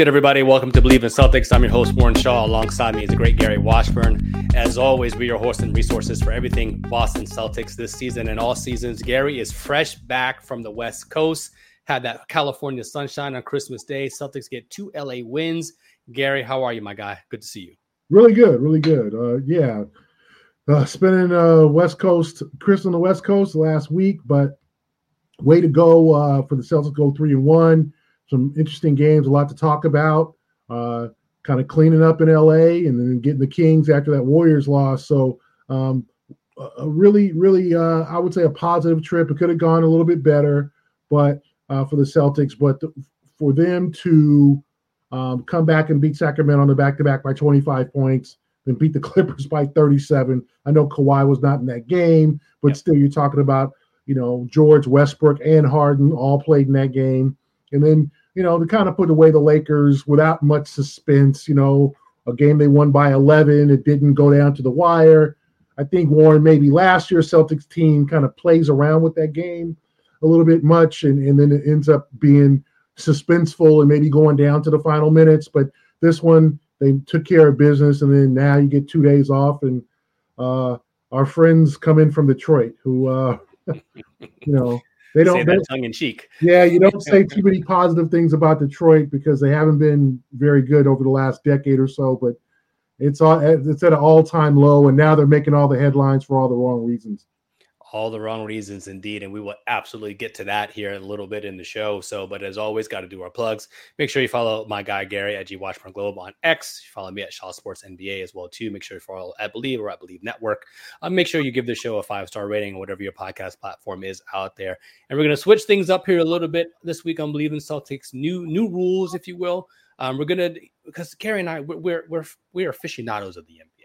Good, everybody? Welcome to Believe in Celtics. I'm your host, Warren Shaw. Alongside me is the great Gary Washburn. As always, we are hosting resources for everything Boston Celtics this season and all seasons. Gary is fresh back from the West Coast. Had that California sunshine on Christmas Day. Celtics get two LA wins. Gary, how are you, my guy? Good to see you. Really good, really good. Uh, yeah, uh, spending uh, West Coast, Chris on the West Coast last week, but way to go uh, for the Celtics. Go three and one some interesting games, a lot to talk about. Uh, kind of cleaning up in LA and then getting the Kings after that Warriors loss. So um, a really, really, uh, I would say a positive trip. It could have gone a little bit better, but uh, for the Celtics, but the, for them to um, come back and beat Sacramento on the back-to-back by 25 points, then beat the Clippers by 37. I know Kawhi was not in that game, but yeah. still, you're talking about you know George Westbrook and Harden all played in that game, and then you know, to kind of put away the Lakers without much suspense. You know, a game they won by 11, it didn't go down to the wire. I think Warren maybe last year Celtics team kind of plays around with that game a little bit much, and, and then it ends up being suspenseful and maybe going down to the final minutes. But this one, they took care of business, and then now you get two days off, and uh, our friends come in from Detroit, who, uh, you know, they don't say that tongue in cheek. Yeah, you don't say too many positive things about Detroit because they haven't been very good over the last decade or so. But it's all it's at an all time low, and now they're making all the headlines for all the wrong reasons all the wrong reasons indeed and we will absolutely get to that here a little bit in the show. So but as always got to do our plugs. Make sure you follow my guy gary at g washburn globe on x. Follow me at shaw sports nba as well too. Make sure you follow at believe or at believe network. Uh, make sure you give the show a five star rating whatever your podcast platform is out there. And we're going to switch things up here a little bit this week. On believe in celtics new new rules if you will. Um, we're gonna because Gary and I we're we're, we're aficionados of the NBA.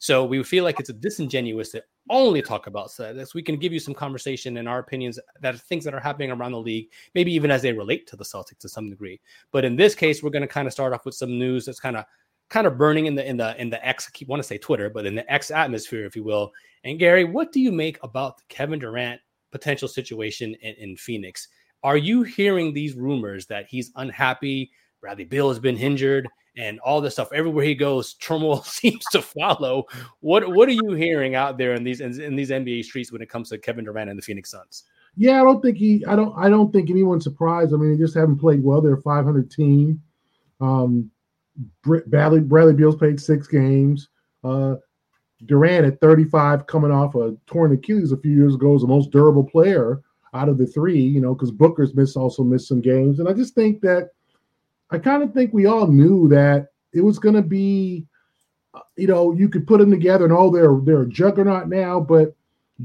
So we feel like it's disingenuous to only talk about Celtics. Uh, we can give you some conversation and our opinions that things that are happening around the league, maybe even as they relate to the Celtics to some degree. But in this case, we're going to kind of start off with some news that's kind of kind of burning in the in the in the X. I keep want to say Twitter, but in the X atmosphere, if you will. And Gary, what do you make about the Kevin Durant potential situation in, in Phoenix? Are you hearing these rumors that he's unhappy? Bradley Beal has been injured and all this stuff. Everywhere he goes, turmoil seems to follow. What what are you hearing out there in these in, in, these NBA streets when it comes to Kevin Durant and the Phoenix Suns? Yeah, I don't think he. I don't. I don't think anyone's surprised. I mean, they just haven't played well. They're a 500 team. Um, Bradley Bradley Beal's played six games. Uh, Durant at 35, coming off a torn Achilles a few years ago, is the most durable player out of the three. You know, because Booker's missed also missed some games, and I just think that I kind of think we all knew that it was going to be, you know, you could put them together and oh, they're they're a juggernaut now. But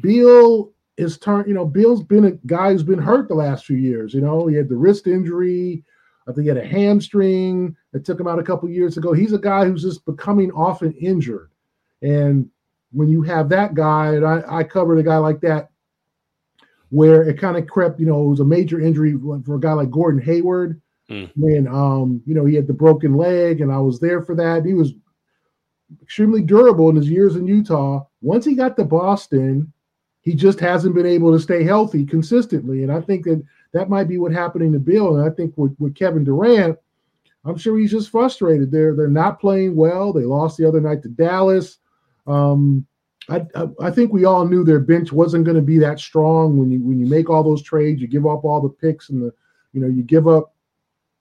Beal is turned, you know, Beal's been a guy who's been hurt the last few years. You know, he had the wrist injury. I think he had a hamstring that took him out a couple years ago. He's a guy who's just becoming often injured. And when you have that guy, and I, I covered a guy like that, where it kind of crept, you know, it was a major injury for a guy like Gordon Hayward mm. when um you know he had the broken leg and I was there for that. He was extremely durable in his years in Utah. Once he got to Boston, he just hasn't been able to stay healthy consistently. And I think that that might be what happening to Beal. And I think with, with Kevin Durant, I'm sure he's just frustrated. They're they're not playing well. They lost the other night to Dallas. Um, I, I, I think we all knew their bench wasn't going to be that strong when you when you make all those trades. You give up all the picks and the you know you give up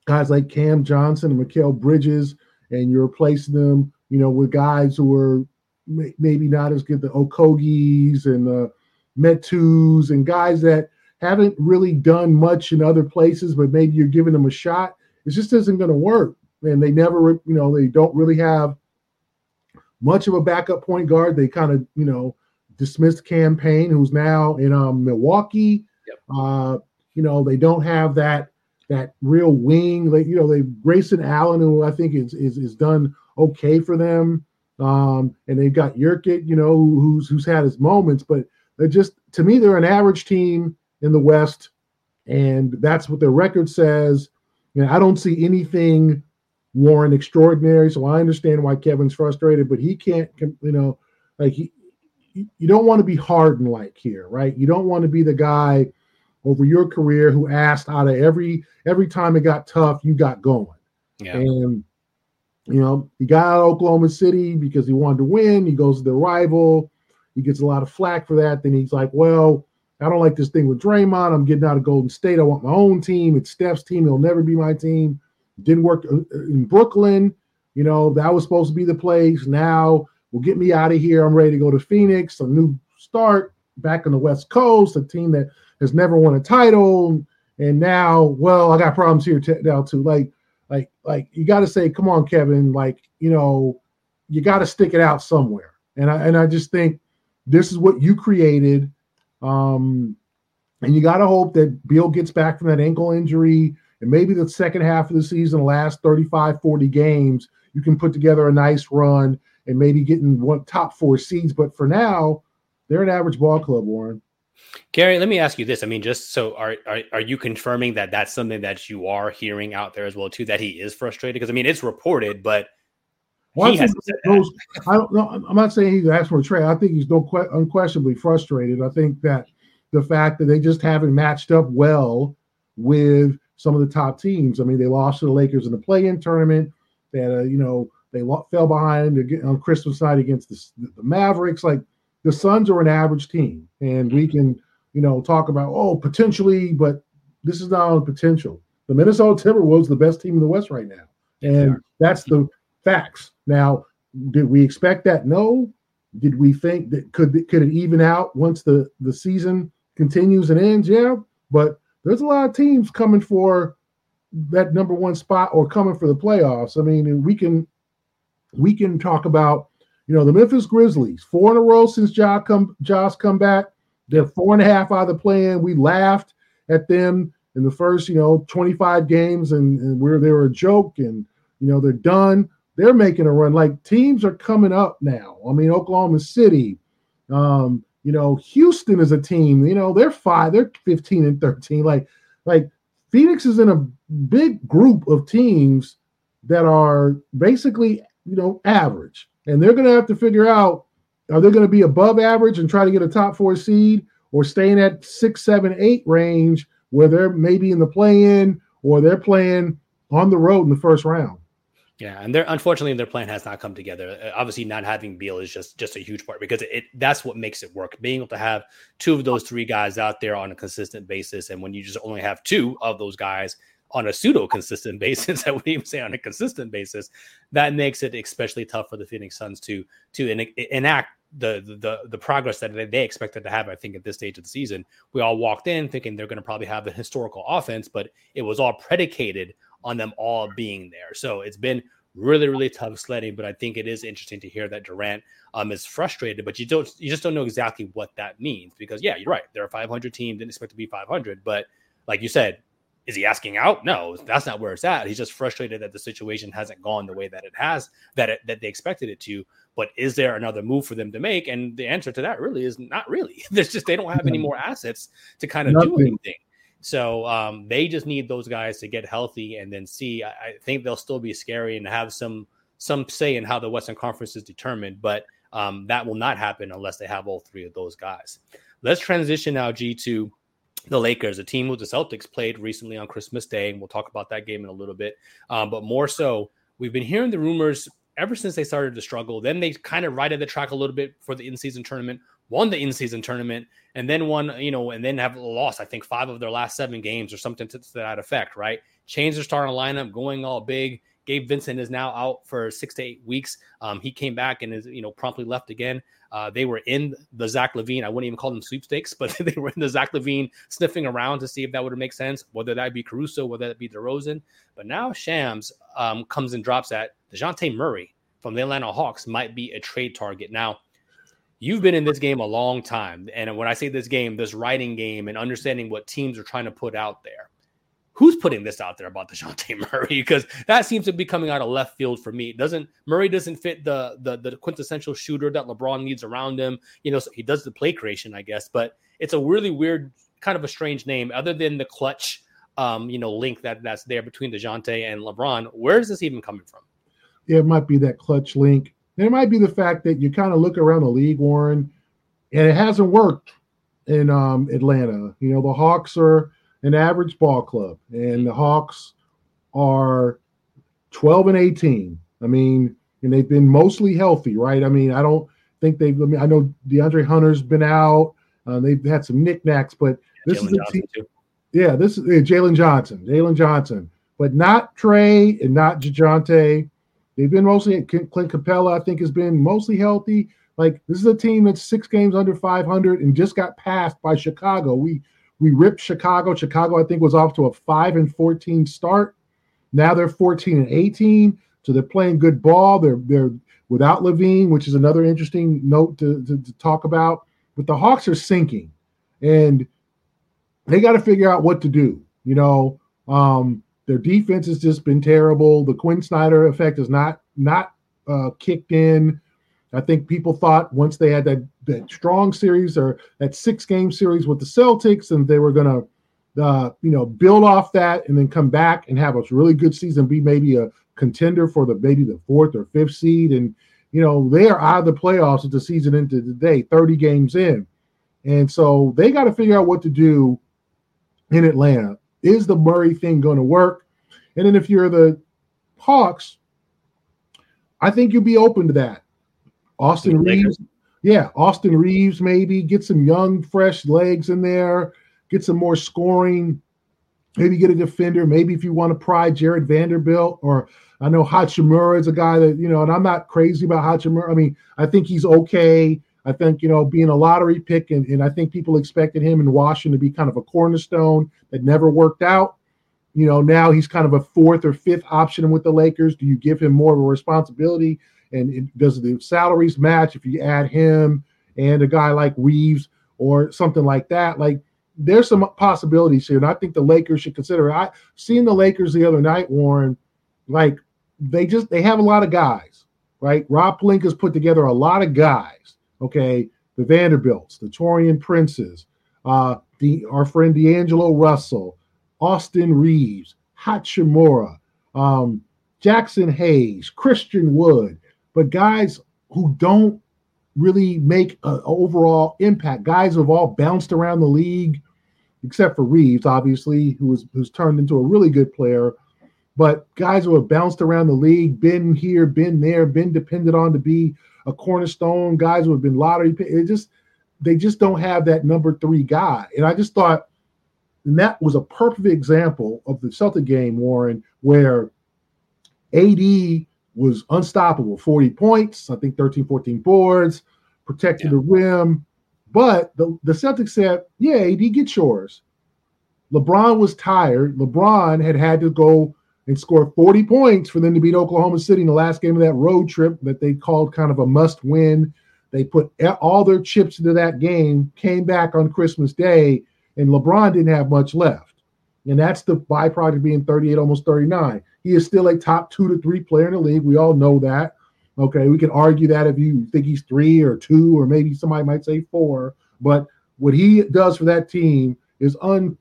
guys like Cam Johnson and Mikal Bridges, and you're replacing them, you know, with guys who are may, maybe not as good, the Okogies and the Metus and guys that haven't really done much in other places, but maybe you're giving them a shot. It just isn't going to work. And they never, you know, they don't really have much of a backup point guard. They kind of, you know, dismissed Cam Payne who's now in um, Milwaukee. Yep. Uh, you know, they don't have that that real wing. Like you know, they Grayson Allen, who I think is is is done okay for them. Um, and they've got Nurkic, you know, who's who's had his moments, but they're just to me they're an average team in the West. and that's what their record says. And I don't see anything Warren extraordinary, so I understand why Kevin's frustrated, but he can't, you know, like he, you don't want to be Harden like here, right? You don't want to be the guy over your career who asked out of every every time it got tough, you got going. Yeah. And you know, he got out of Oklahoma City because he wanted to win. He goes to the rival. He gets a lot of flack for that. Then he's like, well, I don't like this thing with Draymond. I'm getting out of Golden State. I want my own team. It's Steph's team. It'll never be my team. Didn't work uh, uh, in Brooklyn. You know, that was supposed to be the place. Now will get me out of here. I'm ready to go to Phoenix, a new start back on the West Coast, a team that has never won a title. And now, well, I got problems here t- now too. Like, like, like you got to say, come on, Kevin. Like, you know, you got to stick it out somewhere. And I and I just think this is what you created. Um, and you got to hope that Beal gets back from that ankle injury and maybe the second half of the season, the last 35, 40 games, you can put together a nice run and maybe getting one top four seeds. But for now, they're an average ball club, Warren. Gary, let me ask you this. I mean, just so are, are are you confirming that that's something that you are hearing out there as well too? That he is frustrated because I mean it's reported, but well, I, those, I don't know. I'm not saying he's asking for a trade. I think he's no unquestionably frustrated. I think that the fact that they just haven't matched up well with some of the top teams. I mean, they lost to the Lakers in the play-in tournament. They had a, you know, they fell behind on Christmas night against the, the Mavericks. Like the Suns are an average team, and we can, you know, talk about oh potentially, but this is not on potential. The Minnesota Timberwolves the best team in the West right now, and that's the facts. Now, did we expect that? No. Did we think that could could it even out once the the season continues and ends? Yeah, but there's a lot of teams coming for that number one spot or coming for the playoffs. I mean, we can we can talk about you know the Memphis Grizzlies four in a row since Ja's come Ja's come back. They're four and a half out of the play-in. We laughed at them in the first you know 25 games and, and where they were a joke and you know they're done. They're making a run. Like teams are coming up now. I mean, Oklahoma City, um, you know, Houston is a team, you know, they're five, they're 15 and 13. Like, like Phoenix is in a big group of teams that are basically, you know, average. And they're gonna have to figure out are they gonna be above average and try to get a top four seed or staying at six, seven, eight range where they're maybe in the play-in or they're playing on the road in the first round. Yeah, and they're unfortunately their plan has not come together. Uh, obviously, not having Beal is just just a huge part because it that's what makes it work. Being able to have two of those three guys out there on a consistent basis, and when you just only have two of those guys on a pseudo consistent basis, I wouldn't even say on a consistent basis, that makes it especially tough for the Phoenix Suns to to enact the the the progress that they expected to have. I think at this stage of the season, we all walked in thinking they're going to probably have the historical offense, but it was all predicated on them all being there. So it's been really, really tough sledding. But I think it is interesting to hear that Durant um, is frustrated, but you don't, you just don't know exactly what that means because yeah, you're right. They're a 500 team, didn't expect to be 500, but like you said, is he asking out? No, that's not where it's at. He's just frustrated that the situation hasn't gone the way that it has, that it, that they expected it to. But is there another move for them to make? And the answer to that really is not really. There's just they don't have any more assets to kind of Nothing. do anything. So um, they just need those guys to get healthy and then see. I, I, think they'll still be scary and have some some say in how the Western Conference is determined, but um, that will not happen unless they have all three of those guys. Let's transition now, G, to the Lakers, a team who the Celtics played recently on Christmas Day, and we'll talk about that game in a little bit. Um, but more so, we've been hearing the rumors ever since they started to struggle. Then they kind of righted the track a little bit for the in-season tournament won the in-season tournament and then won, you know, and then have lost, I think, five of their last seven games or something to, to that effect, right? Changed their starting lineup, going all big. Gabe Vincent is now out for six to eight weeks. Um, he came back and is, you know, promptly left again. Uh, they were in the Zach LaVine. I wouldn't even call them sweepstakes, but they were in the Zach LaVine sniffing around to see if that would make sense, whether that be Caruso, whether that be DeRozan. But now Shams um, comes and drops at Dejounte Murray from the Atlanta Hawks might be a trade target. Now, you've been in this game a long time. And when I say this game, this writing game and understanding what teams are trying to put out there, who's putting this out there about Dejounte Murray? Because that seems to be coming out of left field for me. It doesn't Murray doesn't fit the, the the quintessential shooter that LeBron needs around him. You know, so he does the play creation, I guess, but it's a really weird kind of a strange name, other than the Klutch, um, you know, link that that's there between Dejounte and LeBron. Where is this even coming from? Yeah, it might be that Klutch link. And it might be the fact that you kind of look around the league, Warren, and it hasn't worked in um, Atlanta. You know, the Hawks are an average ball club, and the Hawks are 12 and 18. I mean, and they've been mostly healthy, right? I mean, I don't think they've. I mean, I know DeAndre Hunter's been out. Uh, they've had some knickknacks, but this is a team. Yeah, this is uh, Jalen Johnson, Jalen Johnson, but not Trae and not Dejounte. They've been mostly Clint Capela. I think has been mostly healthy. Like this is a team that's six games under 500 and just got passed by Chicago. We we ripped Chicago. Chicago, I think, was off to a five and 14 start. Now they're 14 and 18, so they're playing good ball. They're they're without LaVine, which is another interesting note to, to, to talk about. But the Hawks are sinking, and they got to figure out what to do. You know, um, their defense has just been terrible. The Quin Snyder effect is not not uh, kicked in. I think people thought once they had that that strong series or that six game series with the Celtics, and they were going to, uh, you know, build off that and then come back and have a really good season, be maybe a contender for the maybe the fourth or fifth seed, and you know they are out of the playoffs at the season into today, thirty games in, and so they got to figure out what to do in Atlanta. Is the Murray thing going to work? And then if you're the Hawks, I think you'll be open to that. Austin Reaves, yeah, Austin Reaves maybe get some young, fresh legs in there, get some more scoring. Maybe get a defender. Maybe if you want to pry Jared Vanderbilt, or I know Hachimura is a guy that you know, and I'm not crazy about Hachimura. I mean, I think he's okay. I think, you know, being a lottery pick, and, and I think people expected him in Washington to be kind of a cornerstone that never worked out. You know, now he's kind of a fourth or fifth option with the Lakers. Do you give him more of a responsibility? And it, does the salaries match if you add him and a guy like Reaves or something like that? Like, there's some possibilities here, and I think the Lakers should consider. It. I seen the Lakers the other night, Warren. Like, they just they have a lot of guys, right? Rob Pelinka's put together a lot of guys okay, the Vanderbilts, the Taurean Princes, uh, the our friend D'Angelo Russell, Austin Reaves, Hachimura, um, Jaxson Hayes, Christian Wood, but guys who don't really make an overall impact. Guys who have all bounced around the league, except for Reaves, obviously, who was who's turned into a really good player. But guys who have bounced around the league, been here, been there, been depended on to be a cornerstone, guys who have been lottery. It just they just don't have that number three guy. And I just thought, and that was a perfect example of the Celtic game, Warren, where AD was unstoppable 40 points, I think 13, 14 boards, protected yeah. the rim. But the, the Celtics said, yeah, AD, get yours. LeBron was tired. LeBron had had to go and score 40 points for them to beat Oklahoma City in the last game of that road trip that they called kind of a must win. They put all their chips into that game, came back on Christmas Day, and LeBron didn't have much left. And that's the byproduct of being 38, almost 39. He is still a top two to three player in the league. We all know that. Okay. We can argue that if you think he's three or two, or maybe somebody might say four. But what he does for that team is un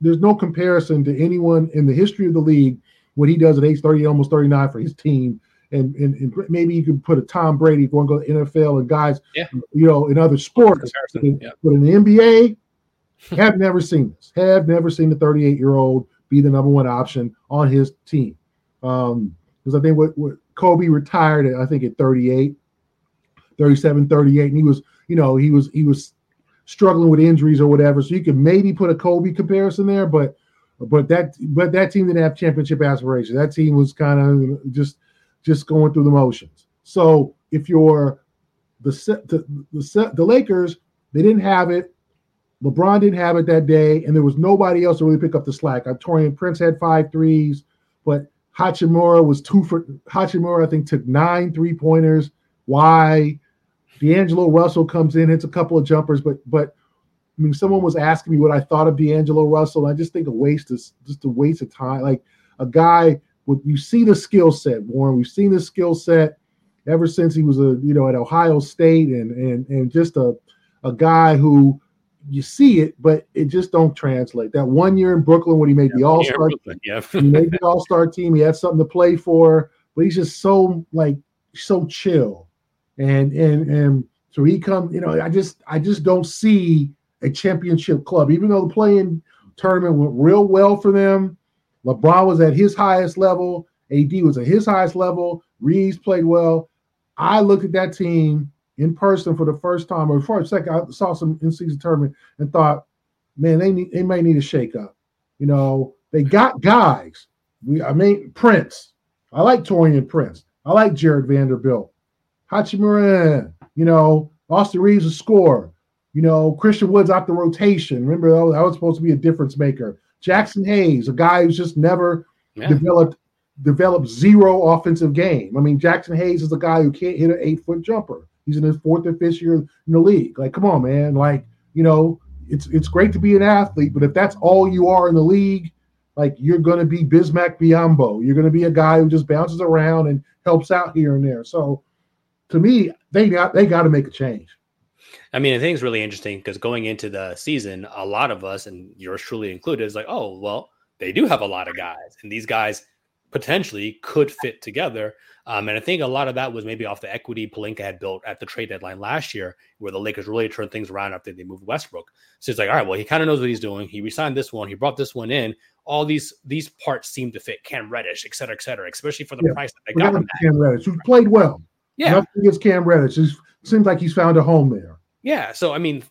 there's no comparison to anyone in the history of the league what he does at age 30, almost 39 for his team. And, and, and maybe you could put a Tom Brady if you want to go to NFL and guys, yeah. you know, in other sports. Yeah. But in the NBA, have never seen this. Have never seen the 38 year old be the number one option on his team. Um, because I think what, what Kobe retired at, I think at 38, 37, 38, and he was, you know, he was he was struggling with injuries or whatever. So you could maybe put a Kobe comparison there, but but that but that team didn't have championship aspirations. That team was kind of just just going through the motions. So if you're the set the the, set the Lakers, they didn't have it. LeBron didn't have it that day, and there was nobody else to really pick up the slack. Taurean Prince had five threes, but Hachimura was two for Hachimura. I think took nine three pointers. Why? D'Angelo Russell comes in, hits a couple of jumpers, but but I mean, someone was asking me what I thought of D'Angelo Russell. I just think a waste is just a waste of time. Like a guy with you see the skill set, Warren. We've seen the skill set ever since he was a you know at Ohio State, and and and just a a guy who you see it, but it just don't translate. That one year in Brooklyn when he made yeah, the All Star, yeah, he made the All Star team. He had something to play for, but he's just so like so chill, and and and so he come. You know, I just I just don't see a championship club, even though the playing tournament went real well for them. LeBron was at his highest level. AD was at his highest level. Reaves played well. I looked at that team in person for the first time, or for a second, I saw some in-season tournament and thought, man, they need they may need a shake up. You know, they got guys. We I mean Prince. I like Taurean Prince. I like Jared Vanderbilt. Hachimura, you know, Austin Reaves a score. You know, Christian Woods out the rotation. Remember, that was supposed to be a difference maker. Jaxson Hayes, a guy who's just never yeah. developed developed zero offensive game. I mean, Jaxson Hayes is a guy who can't hit an eight foot jumper. He's in his fourth or fifth year in the league. Like, come on, man. Like, you know, it's it's great to be an athlete, but if that's all you are in the league, like you're going to be Bismack Biyombo. You're going to be a guy who just bounces around and helps out here and there. So, to me, they got they got to make a change. I mean, I think it's really interesting because going into the season, a lot of us, and yours truly included, is like, oh, well, they do have a lot of guys, and these guys potentially could fit together. Um, and I think a lot of that was maybe off the equity Pelinka had built at the trade deadline last year, where the Lakers really turned things around after they moved Westbrook. So it's like, all right, well, he kind of knows what he's doing. He resigned this one, he brought this one in. All these these parts seem to fit Cam Reddish, et cetera, et cetera, especially for the yeah. price that they got him. Cam Reddish, who played well. Yeah, nothing against Cam Reddish. It seems like he's found a home there. Yeah. So I mean,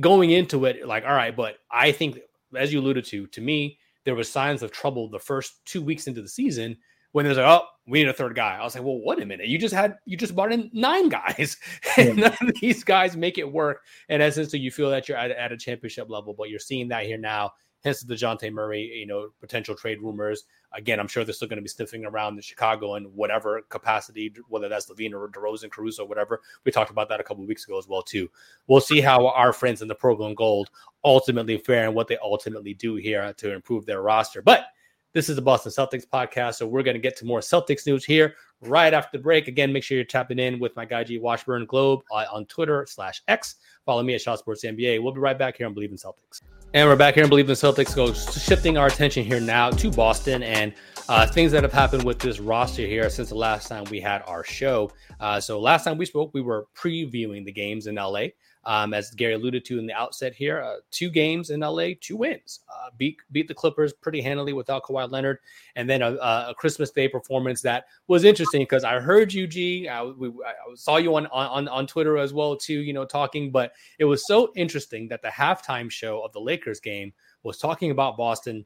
going into it, like, all right, but I think as you alluded to, to me, there was signs of trouble the first two weeks into the season when there's like, oh, we need a third guy. I was like, well, wait a minute. You just had you just brought in nine guys, and yeah. none of these guys make it work. In essence, so you feel that you're at, at a championship level, but you're seeing that here now. Hence the Dejounte Murray, you know, potential trade rumors. Again, I'm sure they're still going to be sniffing around in Chicago in whatever capacity, whether that's LaVine or DeRozan, Caruso, whatever. We talked about that a couple weeks ago as well too. We'll see how our friends in the Purple and Gold ultimately fare and what they ultimately do here to improve their roster. But this is the Boston Celtics podcast, so we're going to get to more Celtics news here right after the break. Again, make sure you're tapping in with my guy G Washburn Globe on Twitter slash X. Follow me at Shaw Sports NBA. We'll be right back here on Believe in Celtics. And we're back here and Believe in Celtics. Go shifting our attention here now to Boston and uh, things that have happened with this roster here since the last time we had our show. Uh, so last time we spoke, we were previewing the games in LA. Um, as Gary alluded to in the outset here, uh, two games in LA, two wins. Uh, beat beat the Clippers pretty handily without Kawhi Leonard, and then a, a Christmas Day performance that was interesting because I heard you, G. I, we, I saw you on, on on Twitter as well too. You know, talking, but it was so interesting that the halftime show of the Lakers game was talking about Boston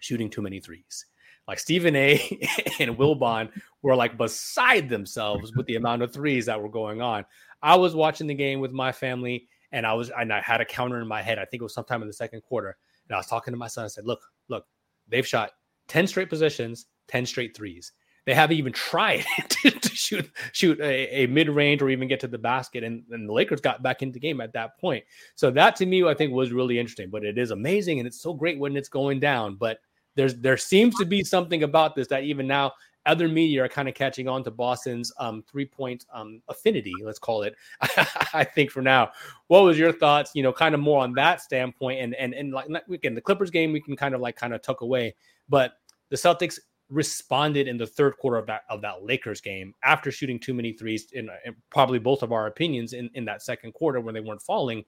shooting too many threes like Stephen A and Wilbon were like beside themselves with the amount of threes that were going on. I was watching the game with my family and I was and I had a counter in my head. I think it was sometime in the second quarter. And I was talking to my son. I said, Look, look, they've shot 10 straight positions, 10 straight threes. They haven't even tried to, to shoot shoot a, a mid range or even get to the basket. And, and the Lakers got back into the game at that point. So that to me, I think was really interesting. But it is amazing and it's so great when it's going down. But there's there seems to be something about this that even now other media are kind of catching on to Boston's um, three point um, affinity, let's call it. I think for now, what was your thoughts? You know, kind of more on that standpoint, and and and like again, the Clippers game we can kind of like kind of tuck away, but the Celtics responded in the third quarter of that of that Lakers game after shooting too many threes in, in probably both of our opinions in in that second quarter when they weren't falling.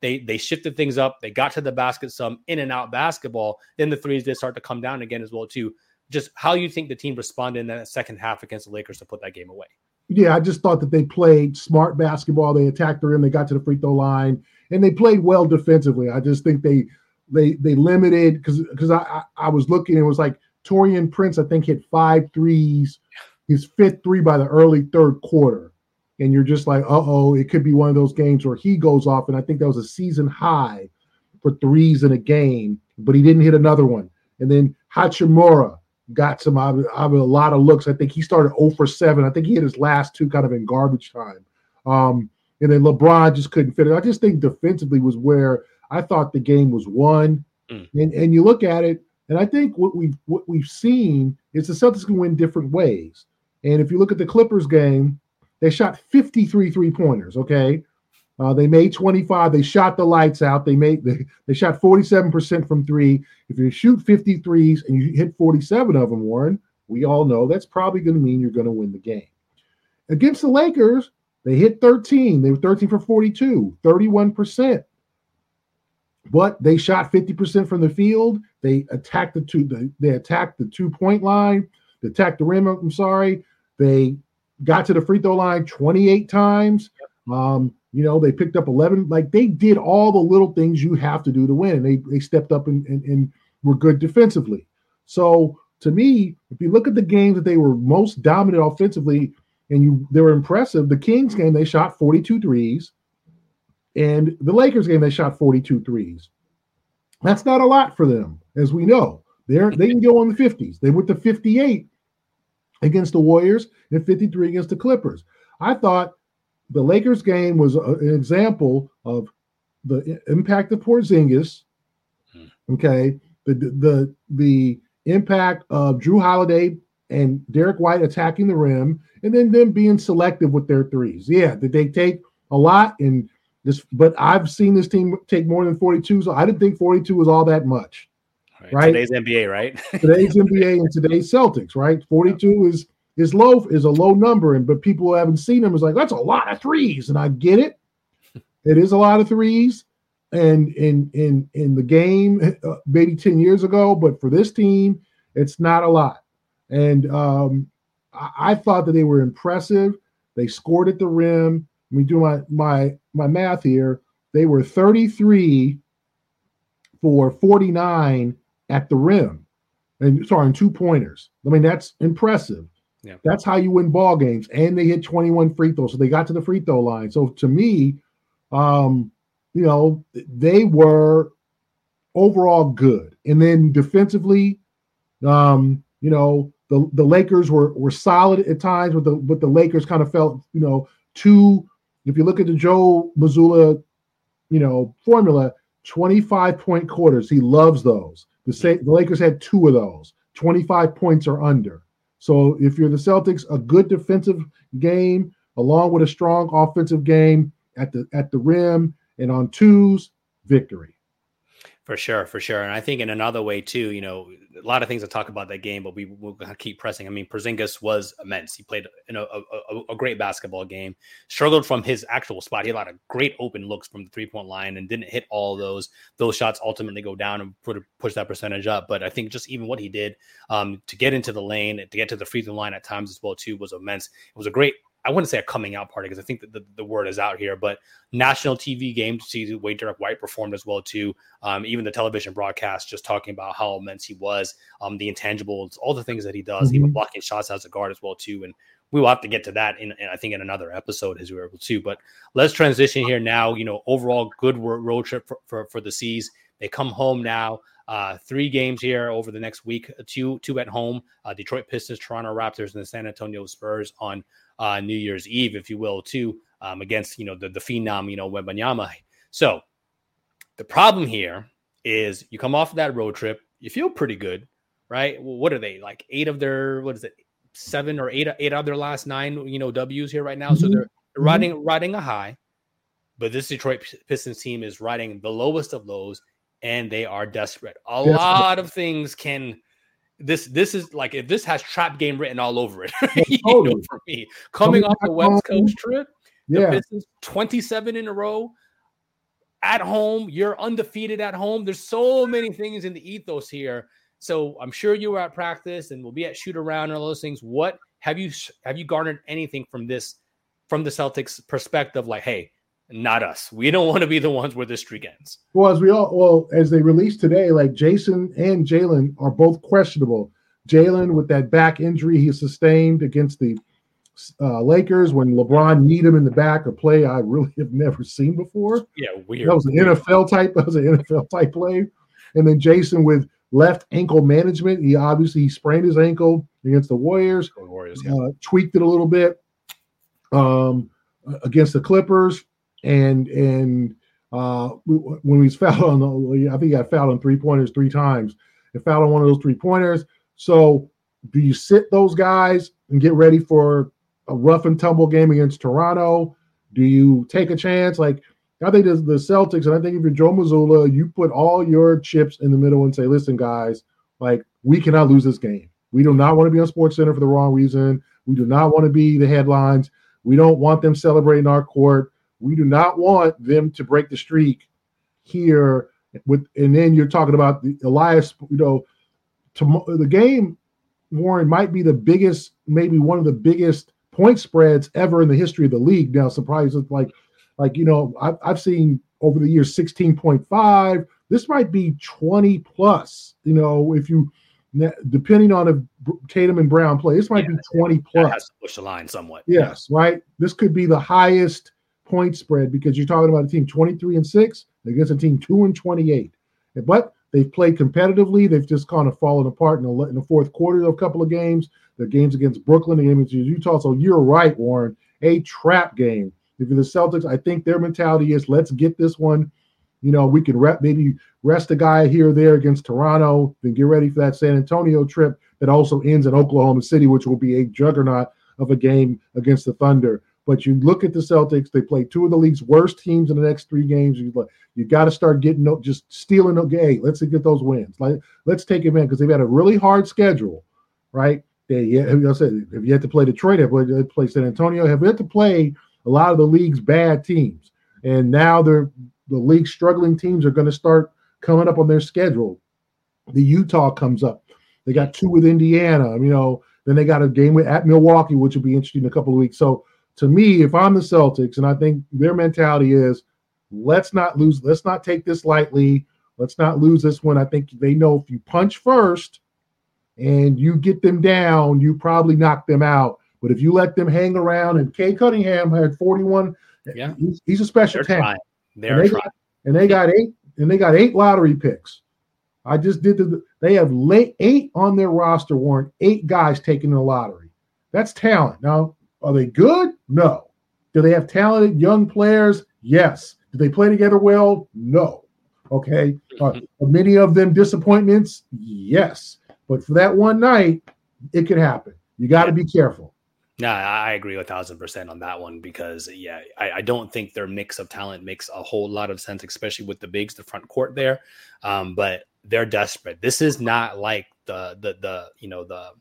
They they shifted things up. They got to the basket some in and out basketball. Then the threes did start to come down again as well too just how you think the team responded in that second half against the Lakers to put that game away. Yeah, I just thought that they played smart basketball. They attacked the rim, they got to the free throw line, and they played well defensively. I just think they they they limited because because I, I, I was looking, it was like Taurean Prince, I think, hit five threes, his fifth three by the early third quarter. And you're just like, uh oh, it could be one of those games where he goes off. And I think that was a season high for threes in a game, but he didn't hit another one. And then Hachimura, got some I mean, a lot of looks. I think he started 0 for 7. I think he had his last two kind of in garbage time. Um, and then LeBron just couldn't fit it. I just think defensively was where I thought the game was won. Mm. And and you look at it, and I think what we've what we've seen is the Celtics can win different ways. And if you look at the Clippers game, they shot 53 three pointers. Okay. Uh, they made 25. They shot the lights out. They made they, they shot 47% from three. If you shoot 53s and you hit 47 of them, Warren, we all know that's probably going to mean you're going to win the game. Against the Lakers, they hit 13. They were 13 for 42, 31%. But they shot 50% from the field. They attacked the two, the, they attacked the two-point line, they attacked the rim, I'm sorry. They got to the free throw line 28 times. Um, you know, they picked up 11. Like they did all the little things you have to do to win. And they, they stepped up and, and, and were good defensively. So to me, if you look at the games that they were most dominant offensively and you they were impressive, the Kings game, they shot 42 threes. And the Lakers game, they shot 42 threes. That's not a lot for them, as we know. They're, they can go on the 50s. They went to 58 against the Warriors and 53 against the Clippers. I thought the Lakers game was a, an example of the impact of Porzingis. Hmm. Okay, the the the impact of Jrue Holiday and Derrick White attacking the rim, and then them being selective with their threes. Yeah, did they take a lot and this? But I've seen this team take more than forty two, so I didn't think forty two was all that much. Right. right? Today's NBA, right? today's NBA and today's Celtics, right? Forty two is is low is a low number, and but people who haven't seen them is like that's a lot of threes, and I get it. It is a lot of threes, and in in in the game uh, maybe ten years ago, but for this team, it's not a lot. And um, I, I thought that they were impressive. They scored at the rim. Let me do my my my math here. They were 33 for 49 at the rim. And sorry, in two pointers. I mean, that's impressive. Yeah. That's how you win ball games. And they hit 21 free throws. So they got to the free throw line. So to me, um, you know, they were overall good. And then defensively, um, you know, the, the Lakers were were solid at times, but the but the Lakers kind of felt, you know, too. If you look at the Joe Mazzulla, you know, formula, 25 point quarters. He loves those. The, the Lakers had two of those, 25 points or under. So if you're the Celtics, a good defensive game along with a strong offensive game at the at the rim and on twos, victory. For sure, for sure, and I think in another way too. You know, a lot of things to talk about that game, but we will keep pressing. I mean, Porzingis was immense. He played in a, a, a, great basketball game. Struggled from his actual spot. He had a lot of great open looks from the three point line and didn't hit all those. Those shots ultimately go down and put, push that percentage up. But I think just even what he did um, to get into the lane, to get to the free throw line at times as well too, was immense. It was a great I wouldn't say a coming out party because I think that the, the word is out here, but national TV game to see the way Derrick White performed as well too. Um, even the television broadcast just talking about how immense he was, um, the intangibles, all the things that he does, mm-hmm. even blocking shots as a guard as well too. And we will have to get to that in, in I think in another episode as we were able to. But let's transition here now. You know, overall good road trip for, for, for the C's. They come home now. Uh, three games here over the next week, two two at home. Uh, Detroit Pistons, Toronto Raptors, and the San Antonio Spurs on uh, New Year's Eve, if you will, too, um, against you know the the phenom, you know Wembanyama. So the problem here is you come off of that road trip, you feel pretty good, right? Well, what are they like? Eight of their what is it? Seven or eight eight of their last nine, you know, W's here right now. Mm-hmm. So they're mm-hmm. riding riding a high, but this Detroit Pistons team is riding the lowest of lows, and they are desperate. A desperate. lot of things can this this is like if this has trap game written all over it you know, for me. Coming, off the west coast trip yeah. Pistons 27 in a row at home you're undefeated at home. There's so many things in the ethos here. So i'm sure you were at practice and we'll be at shoot around and all those things. What have you have you garnered anything from this from the celtics perspective? Like hey not us. We don't want to be the ones where the streak ends. Well, as we all well as they released today, like Jayson and Jaylen are both questionable. Jaylen with that back injury he sustained against the uh, Lakers when LeBron kneed him in the back, a play I really have never seen before. Yeah, weird. That was an weird. NFL type. That was an NFL type play. And then Jayson with left ankle management. He obviously he sprained his ankle against the Warriors. Warriors, yeah. uh, tweaked it a little bit um, against the Clippers and and uh, when he's fouled on the, I think he got fouled on three pointers three times. He fouled on one of those three pointers. So do you sit those guys and get ready for a rough and tumble game against Toronto? Do you take a chance? Like I think the Celtics, and I think if you're Joe Mazzulla, you put all your chips in the middle and say, listen, guys, like we cannot lose this game. We do not want to be on Sports Center for the wrong reason. We do not want to be the headlines. We don't want them celebrating our court. We do not want them to break the streak here. With and then you're talking about the Elias, you know, to, the game, Warren might be the biggest, maybe one of the biggest point spreads ever in the history of the league. Now, surprises like, like you know, I've, I've seen over the years 16.5. This might be 20 plus. You know, if you depending on if Tatum and Brown play, this might yeah, be 20 plus. Has to push the line somewhat. Yes, yeah. right. This could be the highest point spread because you're talking about a team 23 and 6 against a team 2 and 28. But they've played competitively. They've just kind of fallen apart in the, in the fourth quarter of a couple of games. The games against Brooklyn, the game against Utah. So you're right, Warren. A trap game. If you're the Celtics, I think their mentality is let's get this one. You know, we can rep, maybe rest a guy here or there against Toronto, then get ready for that San Antonio trip that also ends in Oklahoma City, which will be a juggernaut of a game against the Thunder. But you look at the Celtics; they play two of the league's worst teams in the next three games. You you got to start getting just stealing. Okay, let's get those wins. Like let's take advantage because they've had a really hard schedule, right? They yeah, I said have yet to play Detroit, have yet to play San Antonio, have yet to play a lot of the league's bad teams, and now they're the league's struggling teams are going to start coming up on their schedule. The Utah comes up. They got two with Indiana. You know, then they got a game with at Milwaukee, which will be interesting in a couple of weeks. So to me, if I'm the Celtics, and I think their mentality is, let's not lose, let's not take this lightly. Let's not lose this one. I think they know if you punch first and you get them down, you probably knock them out. But if you let them hang around, and Cade Cunningham had 41, yeah, he's, he's a special They're talent. They're and they, got, and they got eight, and they got eight lottery picks. I just did the. They have late eight on their roster, Warren. Eight guys taking the lottery. That's talent. Now, are they good? No. Do they have talented young players? Yes. Do they play together well? No. Okay. Uh, many of them disappointments? Yes. But for that one night, it could happen. You got to be careful. No, I agree a thousand percent on that one because yeah, I, I, don't think their mix of talent makes a whole lot of sense, especially with the bigs, the front court there. Um, but they're desperate. This is not like the the the you know the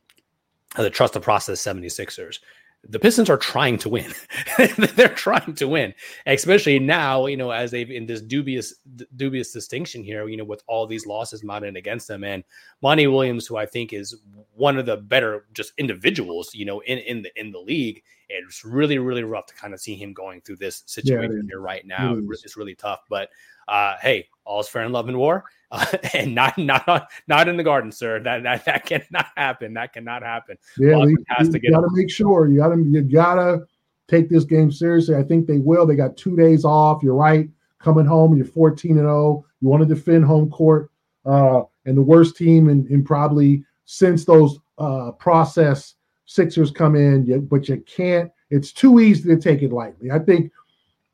the trust the process 76ers the Pistons are trying to win. They're trying to win, especially now, you know, as they've in this dubious, dubious distinction here, you know, with all these losses mounted against them. And Monty Williams, who I think is one of the better just individuals, you know, in, in the in the league, it's really, really rough to kind of see him going through this situation yeah, here right now. It's really tough. But uh, hey, all's fair in love and war uh, and not not not in the garden, sir. That that that cannot happen. That cannot happen. Yeah, you, has you to got to make sure you got to you got to take this game seriously. I think they will. They got two days off. You're right. Coming home, you're 14 and 0. You want to defend home court, uh, and the worst team in, in probably since those uh, process Sixers come in, but you can't. It's too easy to take it lightly. I think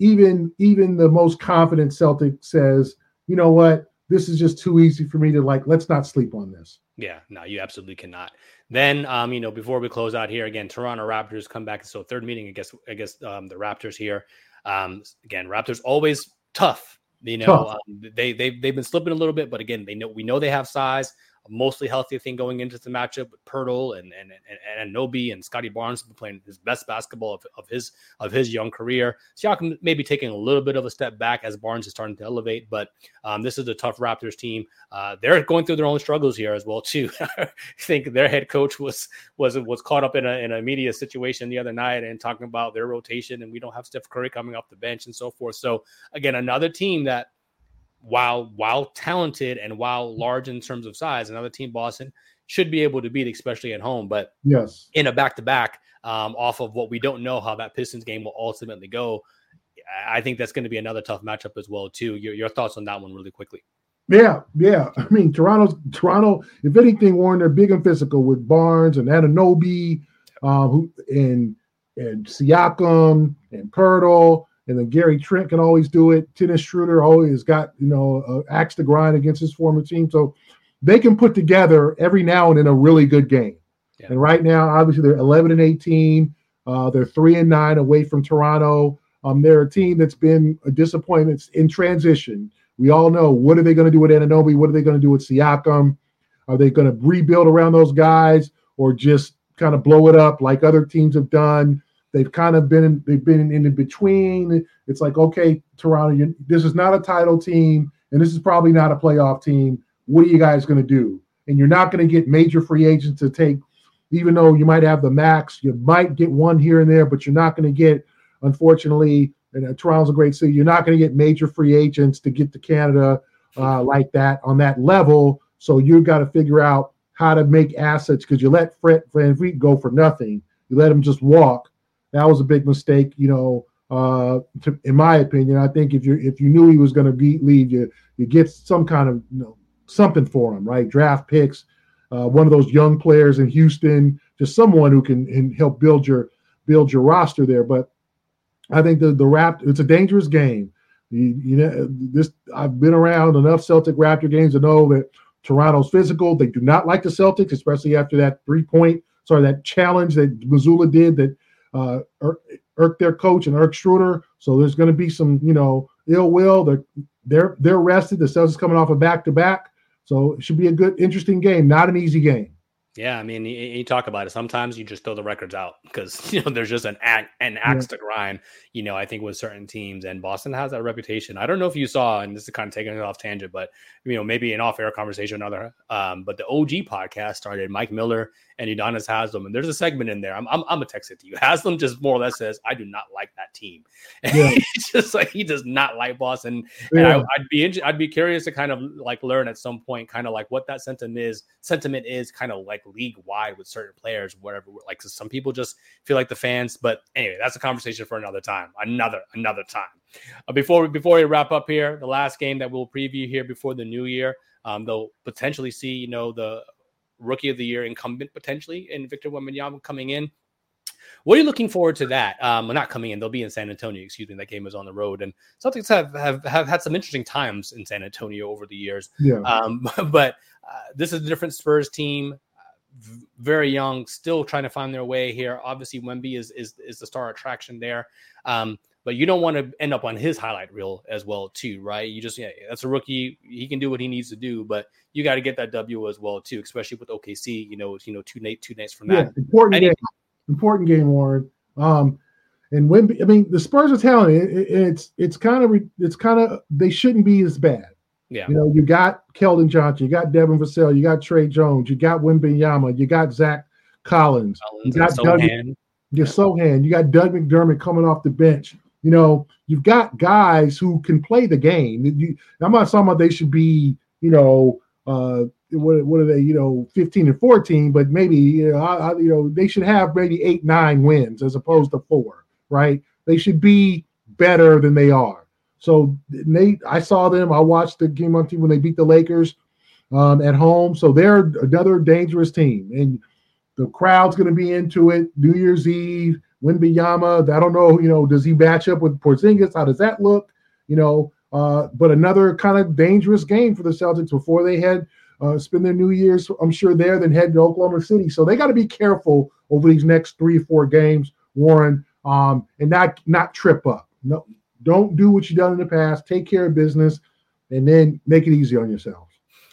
even even the most confident Celtic says, you know what, this is just too easy for me to like let's not sleep on this. Yeah no you absolutely cannot. Then um you know before we close out here again toronto raptors come back. So third meeting i guess i guess um the raptors here. Um again raptors always tough you know tough. Um, they they they've been slipping a little bit but again they know we know they have size mostly healthy thing going into the matchup with Poeltl and and and, and Nobi and Scottie Barnes playing his best basketball of, of his of his young career. Siakam maybe taking a little bit of a step back as Barnes is starting to elevate, but um, this is a tough Raptors team. Uh, they're going through their own struggles here as well too. I think their head coach was was was caught up in a in a media situation the other night and talking about their rotation and we don't have Steph Curry coming off the bench and so forth. So again, another team that while while talented and while large in terms of size, another team Boston should be able to beat, especially at home. But yes, in a back to back, off of what we don't know how that Pistons game will ultimately go, I think that's going to be another tough matchup as well too. Your, your thoughts on that one really quickly? Yeah, yeah. I mean, Toronto's Toronto. If anything, Warren, they're big and physical with Barnes and Anunoby, uh, who and and Siakam and Poeltl and then Gary Trent can always do it. Dennis Schroeder always got you know uh, axe to grind against his former team, so they can put together every now and then a really good game. Yeah. And right now, obviously, they're 11 and 18. Uh, they're three and nine away from Toronto. Um, they're a team that's been a disappointment in transition. We all know what are they going to do with Anunoby? What are they going to do with Siakam? Are they going to rebuild around those guys or just kind of blow it up like other teams have done? They've kind of been they've been in between. It's like, okay, Toronto, you, this is not a title team, and this is probably not a playoff team. What are you guys going to do? And you're not going to get major free agents to take, even though you might have the max. You might get one here and there, but you're not going to get, unfortunately, and uh, Toronto's a great city. You're not going to get major free agents to get to Canada uh, like that on that level. So you've got to figure out how to make assets because you let Fred VanVleet go for nothing. You let him just walk. That was a big mistake, you know. Uh, to, in my opinion, I think if you if you knew he was going to leave, you you get some kind of you know something for him, right? Draft picks, uh, one of those young players in Houston, just someone who can, can help build your build your roster there. But I think the the Rapt it's a dangerous game. You, you know this. I've been around enough Celtic Raptor games to know that Toronto's physical. They do not like the Celtics, especially after that three point. Sorry, that challenge that Mazzulla did that uh, irked their coach and Erik Schroeder. So there's going to be some, you know, ill will. They're they're they're rested. The Celtics coming off a back to back. So it should be a good, interesting game. Not an easy game. Yeah, I mean, you, you, talk about it. Sometimes you just throw the records out because you know there's just an act, an axe yeah. to grind. You know, I think with certain teams, and Boston has that reputation. I don't know if you saw, and this is kind of taking it off tangent, but you know, maybe an off-air conversation, another. Um, but the OG podcast started. Mike Miller and Udonis Haslem, and there's a segment in there. I'm, I'm, I'm gonna text it to you. Haslem just more or less says, "I do not like that team." Yeah. He's just like he does not like Boston. Yeah. And I, would be I'd be curious to kind of like learn at some point, kind of like what that sentiment is. Sentiment is kind of like league wide with certain players, whatever. Like some people just feel like the fans, but anyway, that's a conversation for another time. Another another time. Uh, before we before we wrap up here, the last game that we'll preview here before the new year. Um, they'll potentially see, you know, the rookie of the year incumbent potentially in Victor Wembanyama coming in. What are you looking forward to that? Um, well, not coming in; they'll be in San Antonio. Excuse me. That game is on the road, and Celtics have have, have had some interesting times in San Antonio over the years. Yeah. Um, but uh, this is a different Spurs team, uh, very young, still trying to find their way here. Obviously, Wemby is is is the star attraction there. Um, but you don't want to end up on his highlight reel as well too right you just yeah that's a rookie he can do what he needs to do but you got to get that w as well too especially with okc you know you know two night two nights from that yeah, important game important game warren um and when i mean the spurs are talented it, it, it's it's kind of it's kind of they shouldn't be as bad yeah. You know, you got Keldon Johnson, you got Devin Vassell, you got Tre Jones, you got Wembanyama, you got Zach Collins, Collins you got Doug, you Sochan, you got Doug McDermott coming off the bench. You know, you've got guys who can play the game. You, I'm not talking about they should be, you know, uh, what, what are they, you know, 15 and 14, but maybe, you know, I, I, you know, they should have maybe eight, nine wins as opposed to four, right? They should be better than they are. So Nate, I saw them. I watched the game on team when they beat the Lakers um, at home. So they're another dangerous team, and the crowd's going to be into it. New Year's Eve. Wembanyama, I don't know, you know, does he match up with Porzingis? How does that look? You know, uh, but another kind of dangerous game for the Celtics before they head uh, spend their New Year's, I'm sure there, then head to Oklahoma City. So they got to be careful over these next three four games, Warren, um, and not not trip up. No, don't do what you've done in the past. Take care of business, and then make it easy on yourself.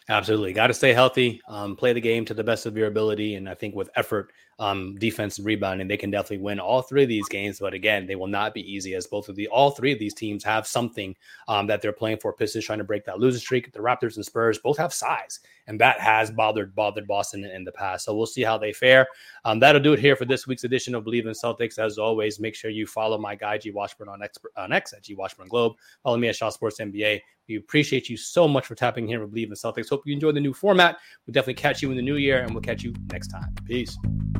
Absolutely. Got to stay healthy, um, play the game to the best of your ability. And I think with effort, um, defense and rebounding, they can definitely win all three of these games. But again, they will not be easy as both of the all three of these teams have something um, that they're playing for. Pistons trying to break that losing streak. The Raptors and Spurs both have size, and that has bothered bothered Boston in, in the past. So we'll see how they fare. Um, that'll do it here for this week's edition of Bleav in Celtics. As always, make sure you follow my guy G Washburn on X, on X at G Washburn Globe. Follow me at Shaw Sports NBA. We appreciate you so much for tapping here with Bleav in Celtics. Hope you enjoy the new format. We'll definitely catch you in the new year, and we'll catch you next time. Peace.